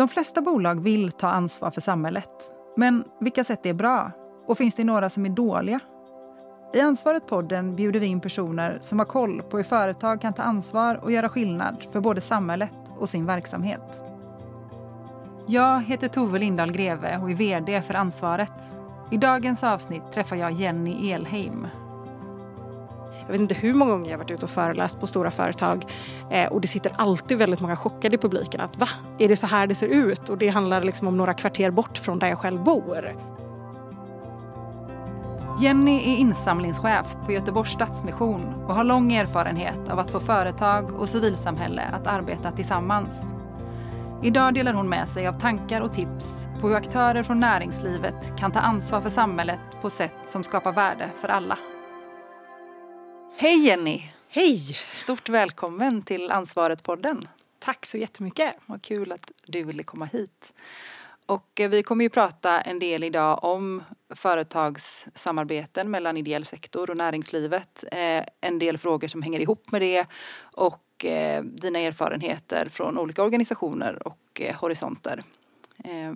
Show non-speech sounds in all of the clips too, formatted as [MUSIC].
De flesta bolag vill ta ansvar för samhället. Men vilka sätt är bra? Och finns det några som är dåliga? I Ansvaret-podden bjuder vi in personer som har koll på hur företag kan ta ansvar och göra skillnad för både samhället och sin verksamhet. Jag heter Tove Lindahl Greve och är VD för Ansvaret. I dagens avsnitt träffar jag Jenny Elheim. Jag vet inte hur många gånger jag varit ute och föreläst på stora företag eh, och det sitter alltid väldigt många chockade i publiken att va, är det så här det ser ut? Och det handlar liksom om några kvarter bort från där jag själv bor. Jenny är insamlingschef på Göteborgs Stadsmission och har lång erfarenhet av att få företag och civilsamhälle att arbeta tillsammans. Idag delar hon med sig av tankar och tips på hur aktörer från näringslivet kan ta ansvar för samhället på sätt som skapar värde för alla. Hej Jenny! Hej! Stort välkommen till Ansvaret-podden. Tack så jättemycket. Vad kul att du ville komma hit. Och eh, vi kommer ju prata en del idag om företagssamarbeten mellan ideell sektor och näringslivet. Eh, en del frågor som hänger ihop med det och eh, dina erfarenheter från olika organisationer och horisonter.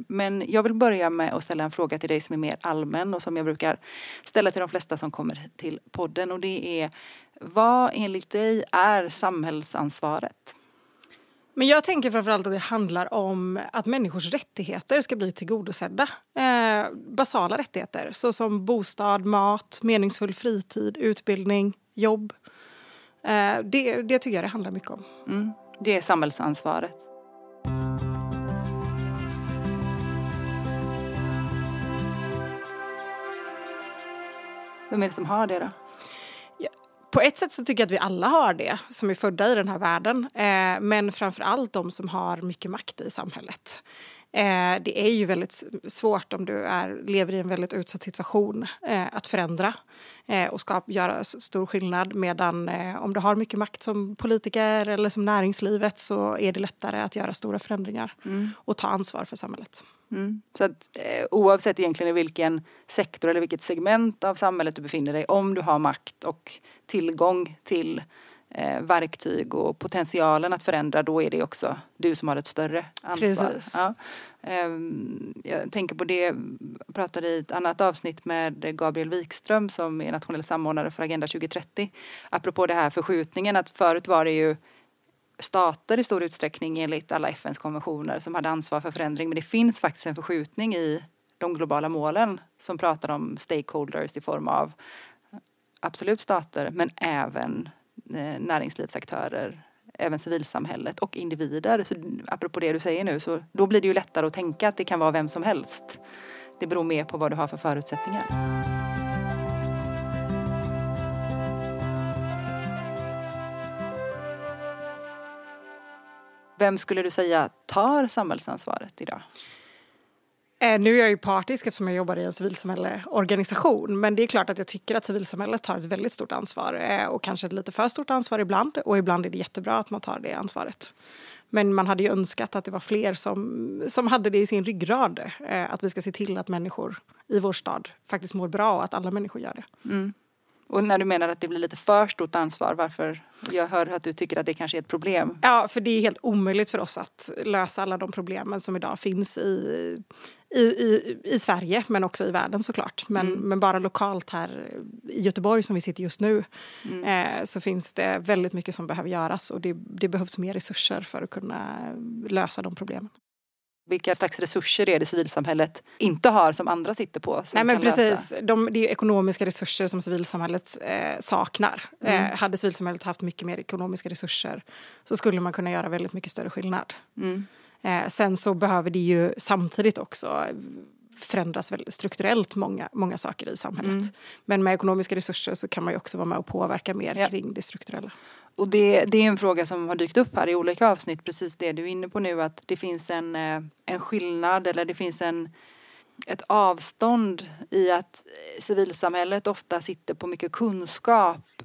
Men jag vill börja med att ställa en fråga till dig som är mer allmän och som jag brukar ställa till de flesta som kommer till podden och det är vad enligt dig är samhällsansvaret? Men jag tänker framförallt att det handlar om att människors rättigheter ska bli tillgodosedda. Eh, basala rättigheter såsom bostad, mat, meningsfull fritid, utbildning, jobb. Eh, det, det tycker jag det handlar mycket om. Mm. Det är samhällsansvaret. Vem är det som har det då? på ett sätt så tycker jag att vi alla har det som är födda i den här världen. Eh, men framför allt de som har mycket makt i samhället. Eh, det är ju väldigt svårt om du är, lever i en väldigt utsatt situation eh, att förändra eh, och ska göra stor skillnad. Medan eh, om du har mycket makt som politiker eller som näringslivet så är det lättare att göra stora förändringar mm. och ta ansvar för samhället. Mm. Så att eh, oavsett egentligen i vilken sektor eller vilket segment av samhället du befinner dig, om du har makt och tillgång till eh, verktyg och potentialen att förändra, då är det också du som har ett större ansvar. Ja. Eh, jag tänker på det, jag pratade i ett annat avsnitt med Gabriel Wikström som är nationell samordnare för Agenda 2030. Apropå det här förskjutningen, att förut var det ju stater i stor utsträckning enligt alla FNs konventioner som hade ansvar för förändring. Men det finns faktiskt en förskjutning i de globala målen som pratar om stakeholders i form av absolut stater men även Eh, näringslivsaktörer, även civilsamhället och individer. Så apropå det du säger nu så då blir det ju lättare att tänka att det kan vara vem som helst. Det beror mer på vad du har för förutsättningar. Vem skulle du säga tar samhällsansvaret idag? Eh, nu är jag ju partisk eftersom jag jobbar i en civilsamhälleorganisation men det är klart att jag tycker att civilsamhället tar ett väldigt stort ansvar eh, och kanske ett lite för stort ansvar ibland och ibland är det jättebra att man tar det ansvaret. Men man hade ju önskat att det var fler som, som hade det i sin ryggrad eh, att vi ska se till att människor i vår stad faktiskt mår bra och att alla människor gör det. Mm. Och när du menar att det blir lite för stort ansvar, varför? Jag hör att du tycker att det kanske är ett problem. Ja, för det är helt omöjligt för oss att lösa alla de problemen som idag finns i, i, i, i Sverige, men också i världen såklart. Men, mm. men bara lokalt här i Göteborg som vi sitter just nu mm. eh, så finns det väldigt mycket som behöver göras och det, det behövs mer resurser för att kunna lösa de problemen. Vilka slags resurser är det civilsamhället inte har som andra sitter på? Nej men precis, de, det är ekonomiska resurser som civilsamhället eh, saknar. Mm. Eh, hade civilsamhället haft mycket mer ekonomiska resurser så skulle man kunna göra väldigt mycket större skillnad. Mm. Eh, sen så behöver det ju samtidigt också förändras väldigt strukturellt många, många saker i samhället. Mm. Men med ekonomiska resurser så kan man ju också vara med och påverka mer ja. kring det strukturella. Och det, det är en fråga som har dykt upp här i olika avsnitt, precis det du är inne på nu, att det finns en, eh, en skillnad eller det finns en, ett avstånd i att civilsamhället ofta sitter på mycket kunskap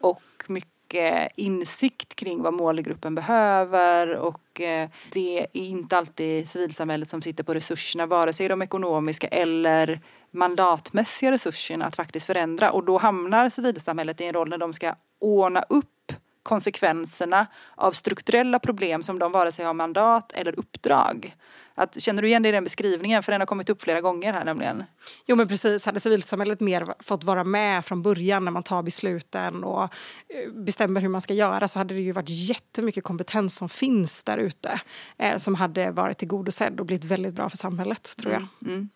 och mycket Eh, insikt kring vad målgruppen behöver och eh, det är inte alltid civilsamhället som sitter på resurserna, vare sig de ekonomiska eller mandatmässiga resurserna att faktiskt förändra och då hamnar civilsamhället i en roll när de ska ordna upp konsekvenserna av strukturella problem som de vare sig har mandat eller uppdrag. Att, känner du igen dig i den beskrivningen? För den har kommit upp flera gånger här nämligen. Jo men precis, hade civilsamhället mer fått vara med från början när man tar besluten och eh, bestämmer hur man ska göra så hade det ju varit jättemycket kompetens som finns där ute eh, som hade varit tillgodosedd och blivit väldigt bra för samhället tror jag. Mm, mm.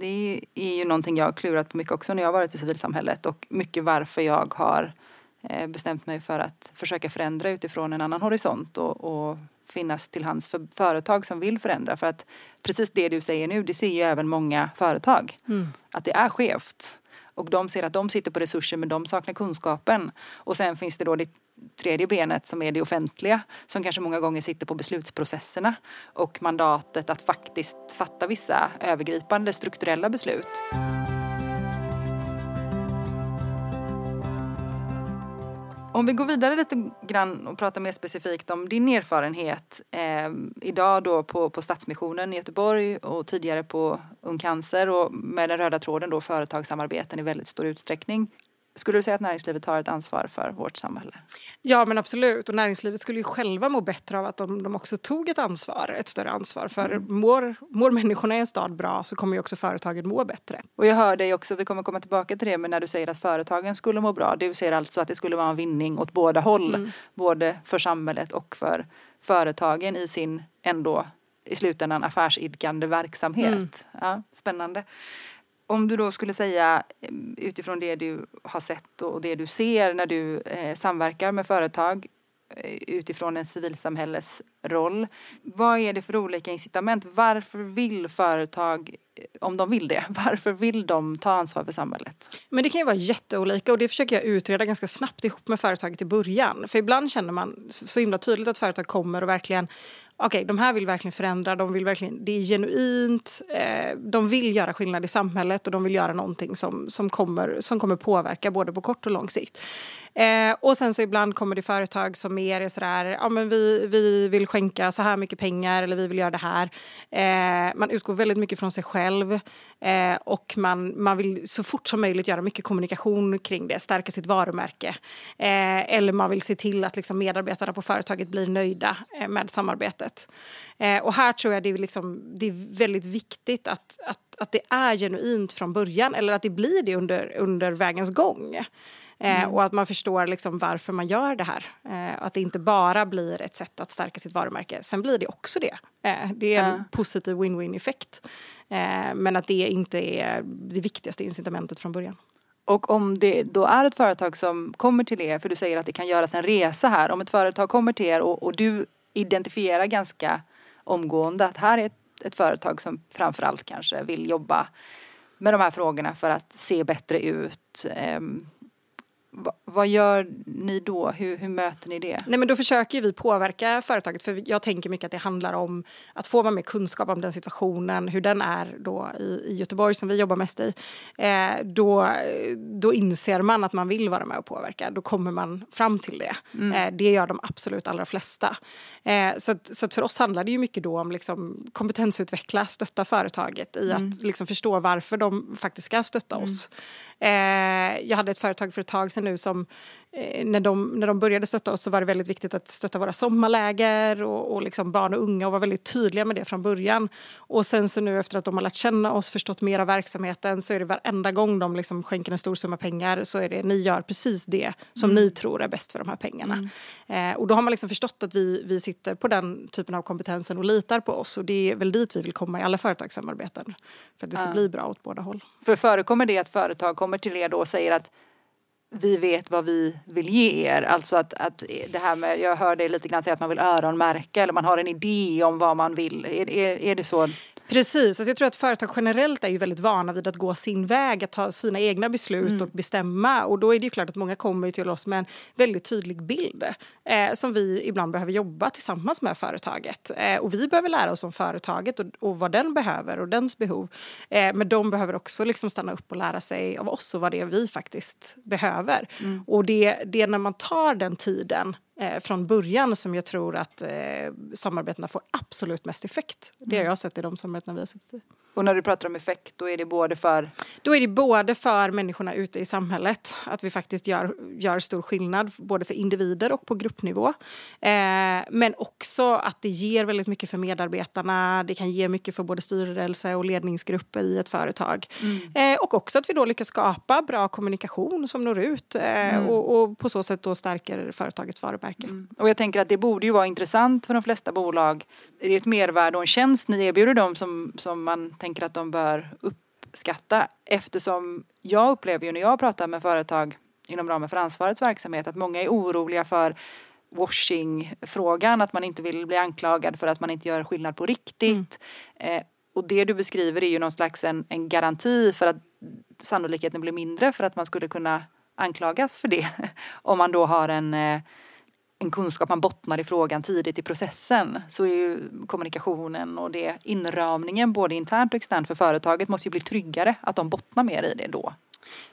Det är ju någonting jag har klurat på mycket också när jag har varit i civilsamhället och mycket varför jag har eh, bestämt mig för att försöka förändra utifrån en annan horisont och, och finnas till hands för företag som vill förändra. För att precis det du säger nu, det ser ju även många företag. Mm. Att det är skevt. Och de ser att de sitter på resurser men de saknar kunskapen. Och sen finns det då det tredje benet som är det offentliga som kanske många gånger sitter på beslutsprocesserna och mandatet att faktiskt fatta vissa övergripande strukturella beslut. Om vi går vidare lite grann och pratar mer specifikt om din erfarenhet eh, idag då på, på Stadsmissionen i Göteborg och tidigare på Ung Cancer och med den röda tråden då företagssamarbeten i väldigt stor utsträckning. Skulle du säga att näringslivet har ett ansvar för vårt samhälle? Ja men absolut och näringslivet skulle ju själva må bättre av att de, de också tog ett ansvar, ett större ansvar. För mm. mår, mår människorna i en stad bra så kommer ju också företagen må bättre. Och jag hör dig också, vi kommer komma tillbaka till det, men när du säger att företagen skulle må bra, du säger alltså att det skulle vara en vinning åt båda håll, mm. både för samhället och för företagen i sin ändå i slutändan affärsidkande verksamhet. Mm. Ja, spännande om du då skulle säga eh, utifrån det du har sett och det du ser när du eh, samverkar med företag eh, utifrån en civilsamhälles roll. Vad är det för olika incitament? Varför vill företag, eh, om de vill det, [LAUGHS] varför vill de ta ansvar för samhället? Men det kan ju vara jätteolika och det försöker jag utreda ganska snabbt ihop med företaget i början. För ibland känner man så himla tydligt att företag kommer och verkligen okej, okay, de här vill verkligen förändra, de vill verkligen, det är genuint, eh, de vill göra skillnad i samhället och de vill göra någonting som, som, kommer, som kommer påverka både på kort och lång sikt. Eh, och sen så ibland kommer det företag som mer är sådär, ja men vi, vi vill skänka så här mycket pengar eller vi vill göra det här. Eh, man utgår väldigt mycket från sig själv eh, och man, man vill så fort som möjligt göra mycket kommunikation kring det, stärka sitt varumärke. Eh, eller man vill se till att liksom medarbetarna på företaget blir nöjda eh, med samarbetet. Eh, och här tror jag det är, liksom, det är väldigt viktigt att, att, att det är genuint från början eller att det blir det under, under vägens gång. Eh, mm. och att man förstår liksom varför man gör det här. Eh, att det inte bara blir ett sätt att stärka sitt varumärke. Sen blir det också det. Eh, det är en mm. positiv win-win effekt. Eh, men att det inte är det viktigaste incitamentet från början. Och om det då är ett företag som kommer till er, för du säger att det kan göras en resa här. Om ett företag kommer till er och, och du identifierar ganska omgående att här är ett, ett företag som framförallt kanske vill jobba med de här frågorna för att se bättre ut. Um, vad gör ni då? Hur, hur, möter ni det? Nej, men då försöker vi påverka företaget för jag tänker mycket att det handlar om att få man mer kunskap om den situationen, hur den är då i, i Göteborg som vi jobbar mest i, eh, då, då inser man att man vill vara med och påverka. Då kommer man fram till det. Mm. Eh, det gör de absolut allra flesta. Eh, så, att, så att för oss handlar det ju mycket då om liksom kompetensutveckla, stötta företaget i mm. att liksom förstå varför de faktiskt ska stötta mm. oss. Eh, jag hade ett företag för ett tag sedan nu som när, de, när de började stötta oss så var det väldigt viktigt att stötta våra sommarläger och, och liksom barn och unga och var väldigt tydliga med det från början. Och sen så nu efter att de har lärt känna oss, förstått mer av verksamheten så är det varenda gång de liksom skänker en stor summa pengar så är det ni gör precis det som mm. ni tror är bäst för de här pengarna. Mm. Eh, och då har man liksom förstått att vi, vi sitter på den typen av kompetensen och litar på oss och det är väl dit vi vill komma i alla företagssamarbeten. För att det ska ja. bli bra åt båda håll. För förekommer det att företag kommer till er då och säger att vi vet vad vi vill ge er. Alltså att, att det här med, jag hör dig lite grann säga att man vill öronmärka eller man har en idé om vad man vill. Är, är, är det så? Precis, alltså jag tror att företag generellt är ju väldigt vana vid att gå sin väg, att ta sina egna beslut mm. och bestämma. Och då är det ju klart att många kommer till oss med en väldigt tydlig bild eh, som vi ibland behöver jobba tillsammans med företaget. Eh, och vi behöver lära oss om företaget och, och vad den behöver och dens behov. Eh, men de behöver också liksom stanna upp och lära sig av oss och vad det är vi faktiskt behöver. Mm. Och det, det är när man tar den tiden eh, från början som jag tror att eh, samarbetena får absolut mest effekt. Det har mm. jag sett i de samarbeten vi har suttit i. Och när du pratar om effekt, då är det både för? Då är det både för människorna ute i samhället, att vi faktiskt gör, gör stor skillnad både för individer och på gruppnivå. Eh, men också att det ger väldigt mycket för medarbetarna, det kan ge mycket för både styrelse och ledningsgrupper i ett företag. Mm. Eh, och också att vi då lyckas skapa bra kommunikation som når ut eh, mm. och, och, på så sätt då stärker företagets varumärke. Mm. Och jag tänker att det borde ju vara intressant för de flesta bolag. Det är ett mervärde och en tjänst ni erbjuder dem som, som man tänker att de bör uppskatta eftersom jag upplever ju när jag pratar med företag inom ramen för ansvarets verksamhet att många är oroliga för washing-frågan, att man inte vill bli anklagad för att man inte gör skillnad på riktigt. Mm. Eh, och det du beskriver är ju någon slags en, en garanti för att sannolikheten blir mindre för att man skulle kunna anklagas för det. [LAUGHS] Om man då har en eh, en kunskap man bottnar i frågan tidigt i processen så är ju kommunikationen och det inramningen både internt och externt för företaget måste ju bli tryggare att de bottnar mer i det då.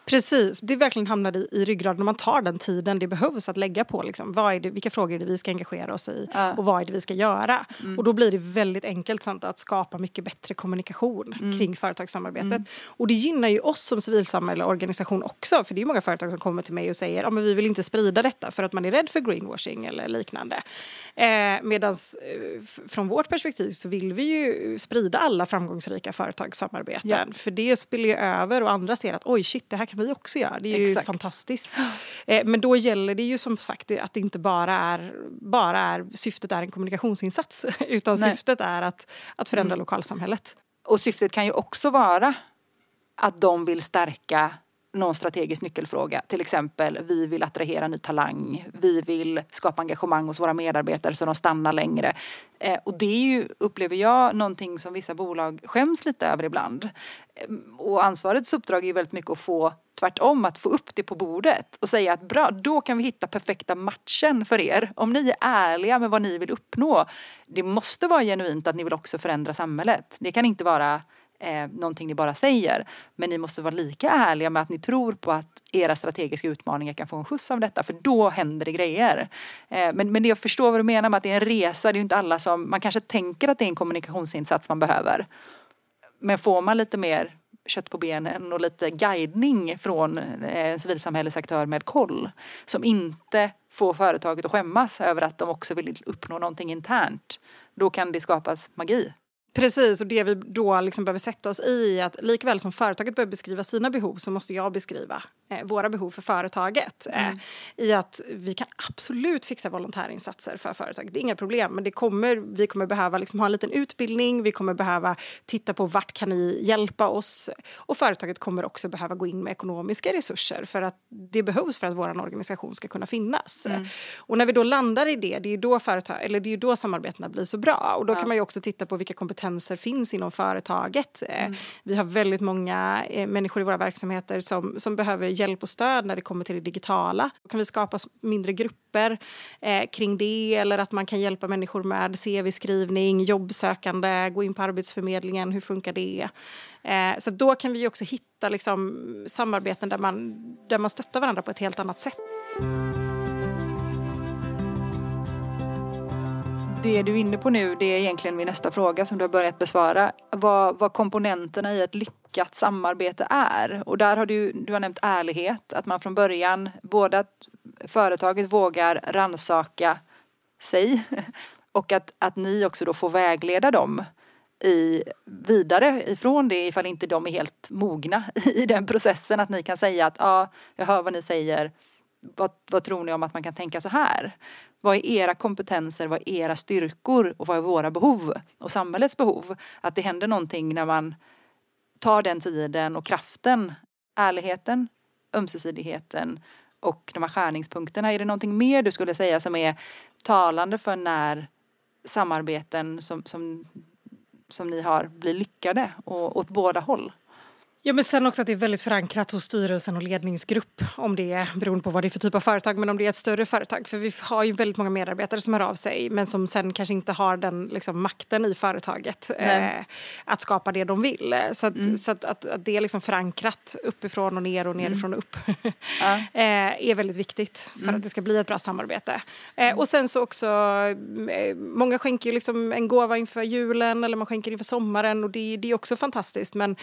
Precis, det verkligen hamnar i, i ryggraden när man tar den tiden det behövs att lägga på liksom, vad är det, vilka frågor är det vi ska engagera oss i ja. och vad är det vi ska göra. Mm. Och då blir det väldigt enkelt sant, att skapa mycket bättre kommunikation mm. kring företagssamarbetet. Mm. Och det gynnar ju oss som civilsamhälle och organisation också för det är många företag som kommer till mig och säger att ja, vi vill inte sprida detta för att man är rädd för greenwashing eller liknande. Eh, Medan eh, från vårt perspektiv så vill vi ju sprida alla framgångsrika företagssamarbeten ja. för det spiller ju över och andra ser att oj shit det här kan vi också göra. Det är ju Exakt. fantastiskt. Eh, men då gäller det ju som sagt att det inte bara är, bara är syftet är en kommunikationsinsats [LAUGHS] utan Nej. syftet är att, att förändra mm. lokalsamhället. Och syftet kan ju också vara att de vill stärka någon strategisk nyckelfråga. Till exempel, vi vill attrahera ny talang. Vi vill skapa engagemang hos våra medarbetare så de stannar längre. Eh, och det är ju, upplever jag, någonting som vissa bolag skäms lite över ibland. Eh, och ansvarets uppdrag är ju väldigt mycket att få tvärtom, att få upp det på bordet och säga att bra, då kan vi hitta perfekta matchen för er. Om ni är ärliga med vad ni vill uppnå. Det måste vara genuint att ni vill också förändra samhället. Det kan inte vara eh, någonting ni bara säger. Men ni måste vara lika ärliga med att ni tror på att era strategiska utmaningar kan få en skjuts av detta för då händer det grejer. Eh, men, men jag förstår vad du menar med att det är en resa, det är ju inte alla som, man kanske tänker att det är en kommunikationsinsats man behöver. Men får man lite mer kött på benen och lite guidning från eh, en civilsamhällesaktör med koll som inte får företaget att skämmas över att de också vill uppnå någonting internt. Då kan det skapas magi. Precis, och det vi då liksom behöver sätta oss i är att likväl som företaget behöver beskriva sina behov så måste jag beskriva eh, våra behov för företaget. Eh, mm. I att vi kan absolut fixa volontärinsatser för företag, det är inga problem. Men det kommer, vi kommer behöva liksom ha en liten utbildning, vi kommer behöva titta på vart kan ni hjälpa oss? Och företaget kommer också behöva gå in med ekonomiska resurser för att det behövs för att vår organisation ska kunna finnas. Mm. Och när vi då landar i det, det är då, företag, eller det är då samarbetena blir så bra. Och då ja. kan man ju också titta på vilka kompetenser kompetenser finns inom företaget. Eh, mm. Vi har väldigt många eh, människor i våra verksamheter som, som behöver hjälp och stöd när det kommer till det digitala. Då kan vi skapa mindre grupper eh, kring det eller att man kan hjälpa människor med CV-skrivning, jobbsökande, gå in på Arbetsförmedlingen, hur funkar det? Eh, så då kan vi också hitta liksom, samarbeten där man, där man stöttar varandra på ett helt annat sätt. Det du är inne på nu det är egentligen min nästa fråga som du har börjat besvara. Vad, vad komponenterna i ett lyckat samarbete är. Och där har du, du har nämnt ärlighet, att man från början, både att företaget vågar ransaka sig [LAUGHS] och att, att ni också då får vägleda dem i, vidare ifrån det ifall inte de är helt mogna [LAUGHS] i den processen. Att ni kan säga att ja, jag hör vad ni säger. Vad, vad tror ni om att man kan tänka så här? Vad är era kompetenser, vad är era styrkor och vad är våra behov och samhällets behov? Att det händer någonting när man tar den tiden och kraften, ärligheten, ömsesidigheten och de här skärningspunkterna. Är det någonting mer du skulle säga som är talande för när samarbeten som, som, som ni har blir lyckade och åt båda håll? Ja, men sen också att det är väldigt förankrat hos styrelsen och ledningsgrupp om det är beroende på vad det är för typ av företag, men om det är ett större företag. För vi har ju väldigt många medarbetare som hör av sig, men som sen kanske inte har den liksom, makten i företaget eh, att skapa det de vill. Så att, mm. så att, att, att, det är liksom förankrat uppifrån och ner och nerifrån och upp [LAUGHS] ja. eh, är väldigt viktigt för mm. att det ska bli ett bra samarbete. Eh, mm. och sen så också, eh, många skänker ju liksom en gåva inför julen eller man skänker inför sommaren och det, det är också fantastiskt, men,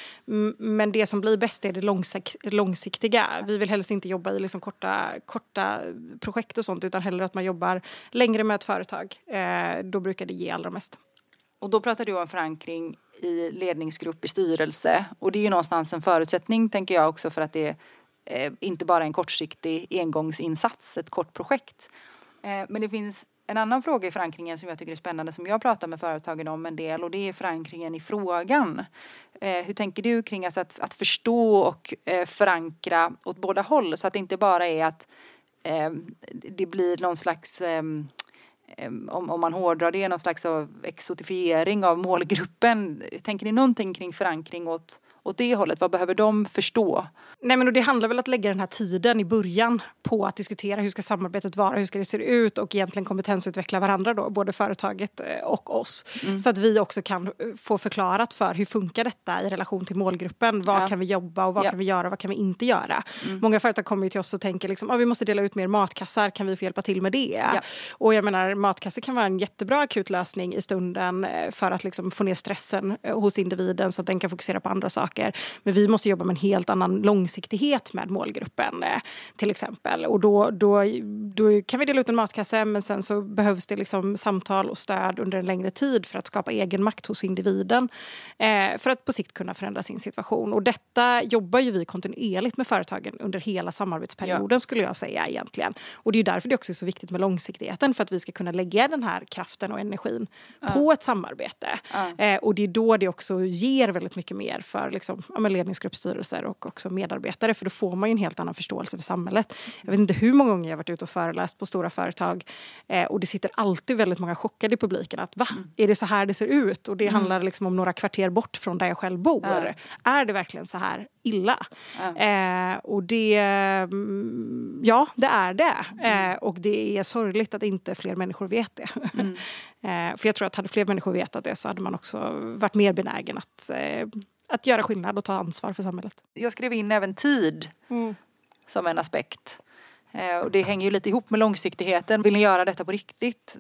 men men det som blir bäst är det långsik långsiktiga. Vi vill helst inte jobba i liksom korta, korta projekt och sånt utan hellre att man jobbar längre med ett företag. Eh, då brukar det ge allra mest. Och då pratar du om förankring i ledningsgrupp, i styrelse och det är ju någonstans en förutsättning tänker jag också för att det eh, inte bara är en kortsiktig engångsinsats, ett kort projekt. Eh, men det finns en annan fråga i förankringen som jag tycker är spännande som jag pratar med företagen om en del och det är förankringen i frågan. Eh, hur tänker du kring alltså att, att förstå och eh, förankra åt båda håll så att det inte bara är att eh, det blir någon slags eh, eh, om, om man hårdrar det, någon slags av exotifiering av målgruppen. Tänker ni någonting kring förankring åt, åt det hållet? Vad behöver de förstå? Nej, men det handlar väl om att lägga den här tiden i början på att diskutera hur ska samarbetet vara, hur ska det se ut och egentligen kompetensutveckla varandra då, både företaget eh, och oss. Mm. Så att vi också kan eh, få förklarat för hur funkar detta i relation till målgruppen? Vad ja. kan vi jobba och vad ja. kan vi göra och vad kan vi inte göra? Mm. Många företag kommer ju till oss och tänker liksom, ah, vi måste dela ut mer matkassar, kan vi få hjälpa till med det? Ja. Och jag menar, matkassar kan vara en jättebra akut lösning i stunden eh, för att liksom få ner stressen hos individen så att den kan fokusera på andra saker. Men vi måste jobba med en helt annan lång långsiktighet med målgruppen eh, till exempel. Och då, då, då kan vi dela ut en matkasse men sen så behövs det liksom samtal och stöd under en längre tid för att skapa egen makt hos individen. Eh, för att på sikt kunna förändra sin situation. Och detta jobbar ju vi kontinuerligt med företagen under hela samarbetsperioden ja. skulle jag säga egentligen. Och det är därför det också är så viktigt med långsiktigheten för att vi ska kunna lägga den här kraften och energin ja. på ett samarbete. Ja. Eh, och det är då det också ger väldigt mycket mer för liksom, ja, ledningsgruppstyrelser och också medarbetare medarbetare för då får man ju en helt annan förståelse för samhället. Jag vet inte hur många gånger jag varit ute och föreläst på stora företag eh, och det sitter alltid väldigt många chockade i publiken att va, mm. är det så här det ser ut? Och det mm. handlar liksom om några kvarter bort från där jag själv bor. Ja. Är det verkligen så här illa? Ja. Eh, och det, mm, ja det är det. Mm. Eh, och det är sorgligt att inte fler människor vet det. Mm. [LAUGHS] Eh, för jag tror att hade fler människor vetat det så hade man också varit mer benägen att eh, att göra skillnad och ta ansvar för samhället. Jag skrev in även tid mm. som en aspekt. Eh, och det hänger ju lite ihop med långsiktigheten. Vill ni göra detta på riktigt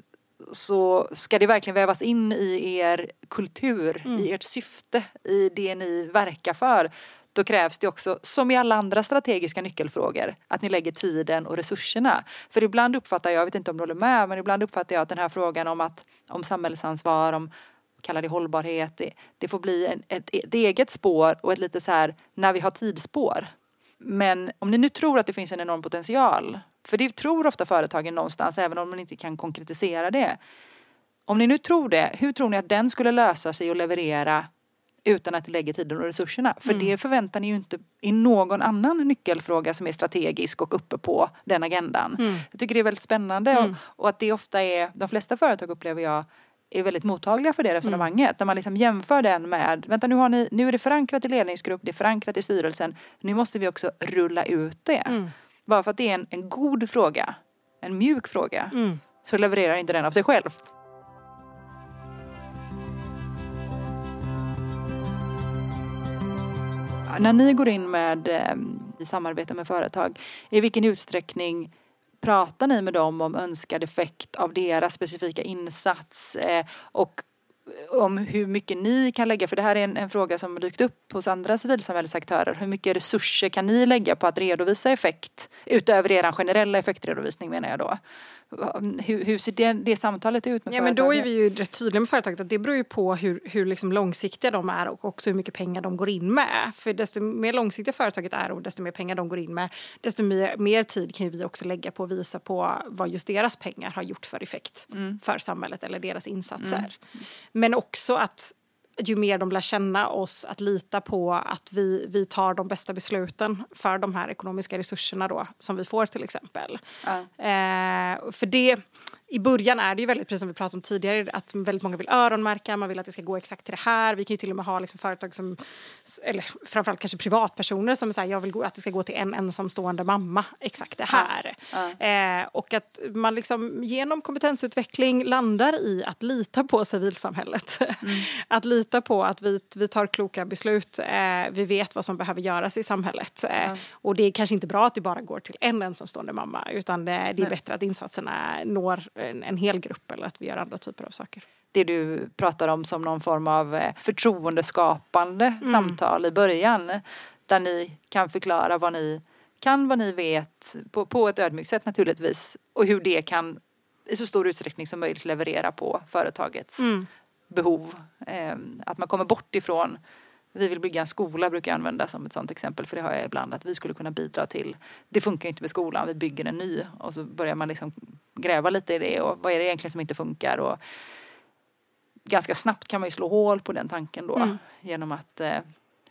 så ska det verkligen vävas in i er kultur, mm. i ert syfte, i det ni verkar för. Då krävs det också, som i alla andra strategiska nyckelfrågor, att ni lägger tiden och resurserna. För ibland uppfattar jag, jag vet inte om du håller med, men ibland uppfattar jag att den här frågan om, att, om samhällsansvar, om kalla det hållbarhet. Det, det får bli en, ett, ett, eget spår och ett lite så här när vi har tidsspår. Men om ni nu tror att det finns en enorm potential, för det tror ofta företagen någonstans även om man inte kan konkretisera det. Om ni nu tror det, hur tror ni att den skulle lösa sig och leverera utan att lägga tiden och resurserna? För mm. det förväntar ni ju inte i någon annan nyckelfråga som är strategisk och uppe på den agendan. Mm. Jag tycker det är väldigt spännande mm. och, och, att det ofta är, de flesta företag upplever jag är väldigt mottagliga för det resonemanget. Mm. När man liksom jämför den med, vänta nu, har ni, nu är det förankrat i ledningsgrupp, det är förankrat i styrelsen. Nu måste vi också rulla ut det. Mm. Bara för att det är en, en god fråga, en mjuk fråga, mm. så levererar inte den av sig själv. När ni går in med eh, i samarbete med företag, i vilken utsträckning pratar ni med dem om önskad effekt av deras specifika insats eh, och om hur mycket ni kan lägga, för det här är en, en fråga som har dykt upp hos andra civilsamhällesaktörer. Hur mycket resurser kan ni lägga på att redovisa effekt utöver er generella effektredovisning menar jag då? Hur, hur ser det, det, samtalet ut med ja, Men då är vi ju rätt tydliga med företaget att det beror ju på hur, hur liksom långsiktiga de är och också hur mycket pengar de går in med. För desto mer långsiktiga företaget är och desto mer pengar de går in med desto mer, mer tid kan vi också lägga på att visa på vad just deras pengar har gjort för effekt mm. för samhället eller deras insatser. Mm. Men också att ju mer de lär känna oss, att lita på att vi, vi tar de bästa besluten för de här ekonomiska resurserna då, som vi får till exempel. Mm. Eh, för det i början är det ju väldigt, precis som vi pratade om tidigare, att väldigt många vill öronmärka, man vill att det ska gå exakt till det här. Vi kan ju till och med ha liksom företag som, eller framförallt kanske privatpersoner som säger jag vill att det ska gå till en ensamstående mamma, exakt det här. Ja. Ja. Eh, och att man liksom genom kompetensutveckling landar i att lita på civilsamhället. Mm. [LAUGHS] att lita på att vi, vi tar kloka beslut, eh, vi vet vad som behöver göras i samhället. Eh, ja. Och det är kanske inte bra att det bara går till en ensamstående mamma utan det, det är Nej. bättre att insatserna når en, en hel grupp eller att vi gör andra typer av saker det du pratar om som någon form av eh, förtroendeskapande mm. samtal i början. Där ni kan förklara vad ni kan, vad ni vet på, på ett ödmjukt sätt naturligtvis och hur det kan i så stor utsträckning som möjligt leverera på företagets mm. behov. Eh, att man kommer bort ifrån vi vill bygga en skola brukar jag använda som ett sånt exempel för det har jag ibland att vi skulle kunna bidra till. Det funkar inte med skolan, vi bygger en ny och så börjar man liksom gräva lite i det och vad är det egentligen som inte funkar och ganska snabbt kan man ju slå hål på den tanken då mm. genom att eh,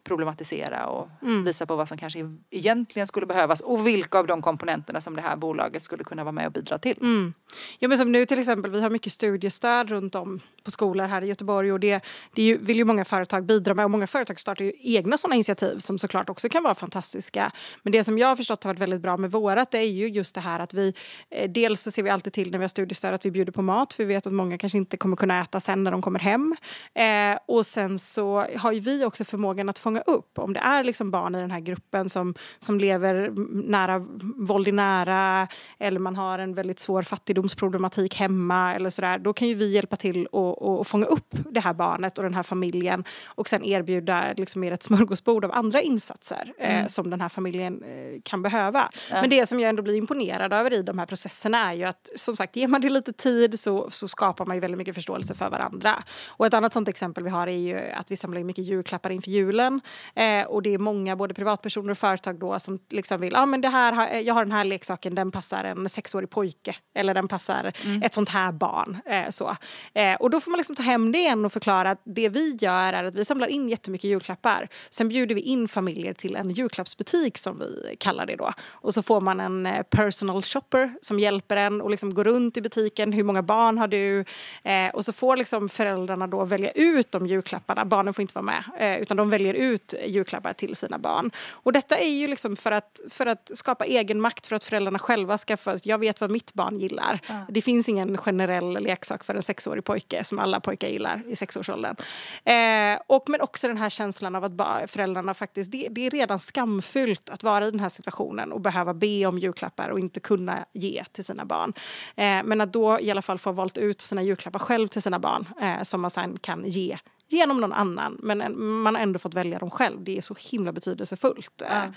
problematisera och mm. visa på vad som kanske egentligen skulle behövas och vilka av de komponenterna som det här bolaget skulle kunna vara med och bidra till. Mm. Ja, men som nu till exempel, vi har mycket studiestöd runt om på skolor här i Göteborg och det, det ju, vill ju många företag bidra med och många företag startar ju egna sådana initiativ som såklart också kan vara fantastiska. Men det som jag har förstått har varit väldigt bra med vårat det är ju just det här att vi eh, dels så ser vi alltid till när vi har studiestöd att vi bjuder på mat för vi vet att många kanske inte kommer kunna äta sen när de kommer hem. Eh, och sen så har ju vi också förmågan att fånga upp om det är liksom barn i den här gruppen som, som lever nära våld i nära eller man har en väldigt svår fattigdomsproblematik hemma eller sådär. Då kan ju vi hjälpa till och fånga upp det här barnet och den här familjen och sen erbjuda liksom mer ett smörgåsbord av andra insatser eh, mm. eh, som den här familjen eh, kan behöva. Ja. Men det som jag ändå blir imponerad över i de här processerna är ju att som sagt, ger man det lite tid så, så skapar man ju väldigt mycket förståelse för varandra. Och ett annat sånt exempel vi har är ju att vi samlar in mycket julklappar inför julen. Eh, och det är många, både privatpersoner och företag då, som liksom vill, ja ah, men det här, jag har den här leksaken, den passar en sexårig pojke. Eller den passar mm. ett sånt här barn. Eh, så. Eh, och då får man liksom ta hem det igen och förklara att det vi gör är att vi samlar in jättemycket julklappar. Sen bjuder vi in familjer till en julklappsbutik som vi kallar det då. Och så får man en eh, personal shopper som hjälper en och liksom går runt i butiken. Hur många barn har du? Eh, och så får liksom föräldrarna då välja ut de julklapparna. Barnen får inte vara med, eh, utan de väljer ut julklappar till sina barn. Och detta är ju liksom för att, för att skapa egen makt för att föräldrarna själva ska få, jag vet vad mitt barn gillar. Ja. Det finns ingen generell leksak för en sexårig pojke som alla pojkar gillar i sexårsåldern. Eh, och, men också den här känslan av att föräldrarna faktiskt, det, det, är redan skamfyllt att vara i den här situationen och behöva be om julklappar och inte kunna ge till sina barn. Eh, men att då i alla fall få valt ut sina julklappar själv till sina barn eh, som man sen kan ge genom någon annan. Men man har ändå fått välja dem själv. Det är så himla betydelsefullt. Ja.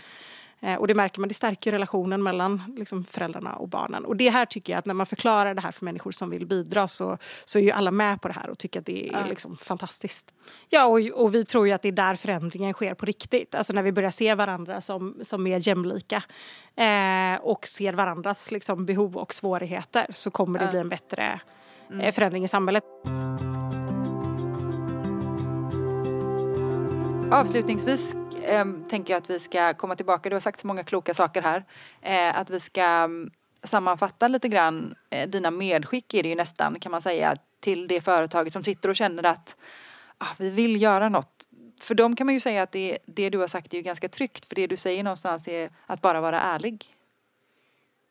Eh, och det märker man, det stärker relationen mellan liksom, föräldrarna och barnen. Och det här tycker jag att när man förklarar det här för människor som vill bidra så, så är ju alla med på det här och tycker att det är ja. liksom, fantastiskt. Ja, och, och, vi tror ju att det är där förändringen sker på riktigt. Alltså när vi börjar se varandra som, som mer jämlika eh, och ser varandras liksom, behov och svårigheter så kommer det ja. bli en bättre eh, mm. förändring i samhället. Avslutningsvis eh, tänker jag att vi ska komma tillbaka, du har sagt så många kloka saker här, eh, att vi ska mm, sammanfatta lite grann eh, dina medskick är det ju nästan kan man säga till det företaget som sitter och känner att ah, vi vill göra något. För dem kan man ju säga att det, det du har sagt är ju ganska tryggt för det du säger någonstans är att bara vara ärlig.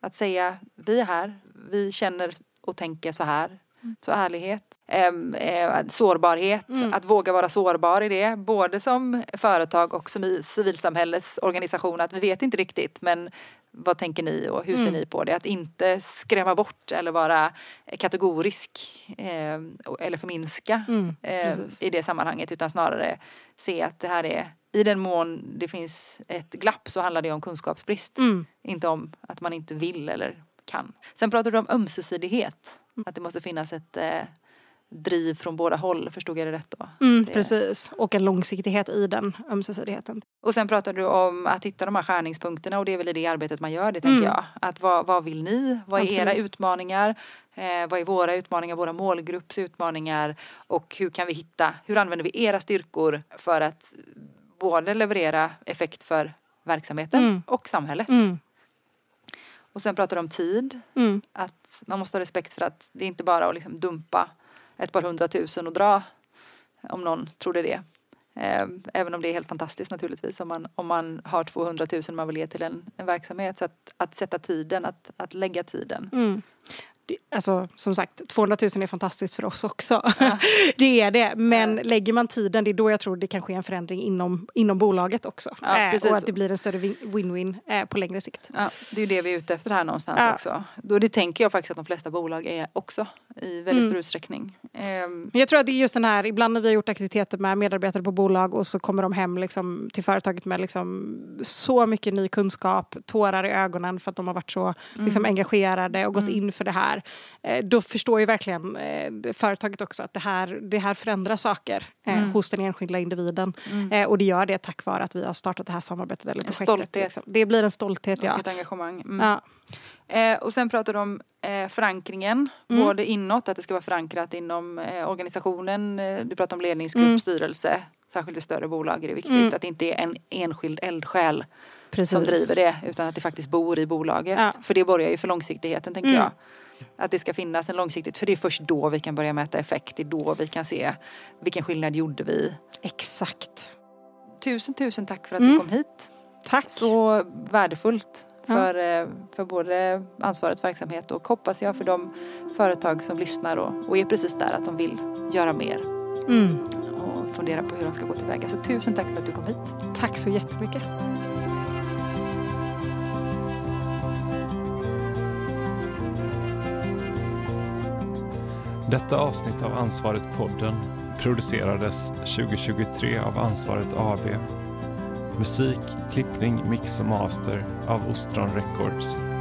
Att säga vi är här, vi känner och tänker så här, så ärlighet, eh, sårbarhet, mm. att våga vara sårbar i det. Både som företag och som i civilsamhällesorganisation. Att vi vet inte riktigt men vad tänker ni och hur ser mm. ni på det? Att inte skrämma bort eller vara kategorisk eh, eller förminska mm, eh, i det sammanhanget utan snarare se att det här är i den mån det finns ett glapp så handlar det om kunskapsbrist. Mm. Inte om att man inte vill eller kan. Sen pratar du om ömsesidighet. Mm. Att det måste finnas ett eh, driv från båda håll, förstod jag det rätt då? Mm, det... Precis, och en långsiktighet i den ömsesidigheten. Och sen pratar du om att hitta de här skärningspunkterna och det är väl i det arbetet man gör det tänker mm. jag. Att vad, vad vill ni? Vad är Absolut. era utmaningar? Eh, vad är våra utmaningar, våra målgrupps utmaningar? Och hur kan vi hitta, hur använder vi era styrkor för att både leverera effekt för verksamheten mm. och samhället? Mm. Och sen pratar du om tid. Mm. Att man måste ha respekt för att det är inte bara att liksom dumpa ett par hundratusen och dra. Om någon trodde det. Eh, Även om det är helt fantastiskt naturligtvis om man, om man har 200 000 man vill ge till en, en verksamhet. Så att, att sätta tiden, att, att lägga tiden. Mm. Alltså, som sagt, 200 000 är fantastiskt för oss också. [LAUGHS] det är det. Men Ja. lägger man tiden, det är då jag tror det kan ske en förändring inom, inom bolaget också. Ja, Eh, och att det blir en större win- win-win eh, på längre sikt. Ja, det är ju det vi är ute efter här någonstans Ja. också. Då det tänker jag faktiskt att de flesta bolag är också i väldigt Mm. stor utsträckning. Men jag tror att det är just den här, ibland när vi har gjort aktiviteter med medarbetare på bolag och så kommer de hem liksom, till företaget med liksom, så mycket ny kunskap, tårar i ögonen för att de har varit så liksom, engagerade och gått Mm. in för det här. Eh, då förstår ju verkligen eh, företaget också att det här, det här förändrar saker eh, Mm. hos den enskilda individen. Mm. Och det gör det tack vare att vi har startat det här samarbetet eller projektet. stolthet. Liksom. Det blir en stolthet, och ja. ett engagemang. Mm. ja. Och sen pratar du om förankringen, Mm. både inåt, att det ska vara förankrat inom organisationen. Du pratar om ledningsgrupp, Mm. styrelse. Särskilt i större bolag är det viktigt Mm. att det inte är en enskild eldsjäl Precis. som driver det utan att det faktiskt bor i bolaget. Ja. För det borgar ju för långsiktigheten tänker Mm. jag. Att det ska finnas en långsiktigt, för det är först då vi kan börja mäta effekt. Det är då vi kan se vilken skillnad gjorde vi. Exakt. Tusen, tusen tack för att Mm. du kom hit. Tack. Så värdefullt Ja. för, eh, för både ansvarets verksamhet och hoppas jag för de företag som lyssnar och, och är precis där att de vill göra mer Mm. och fundera på hur de ska gå tillväga. Så tusen tack för att du kom hit. Tack så jättemycket. Detta avsnitt av Ansvaret-podden producerades 2023 av Ansvaret AB. Musik, klippning, mix och master av Ostron Records.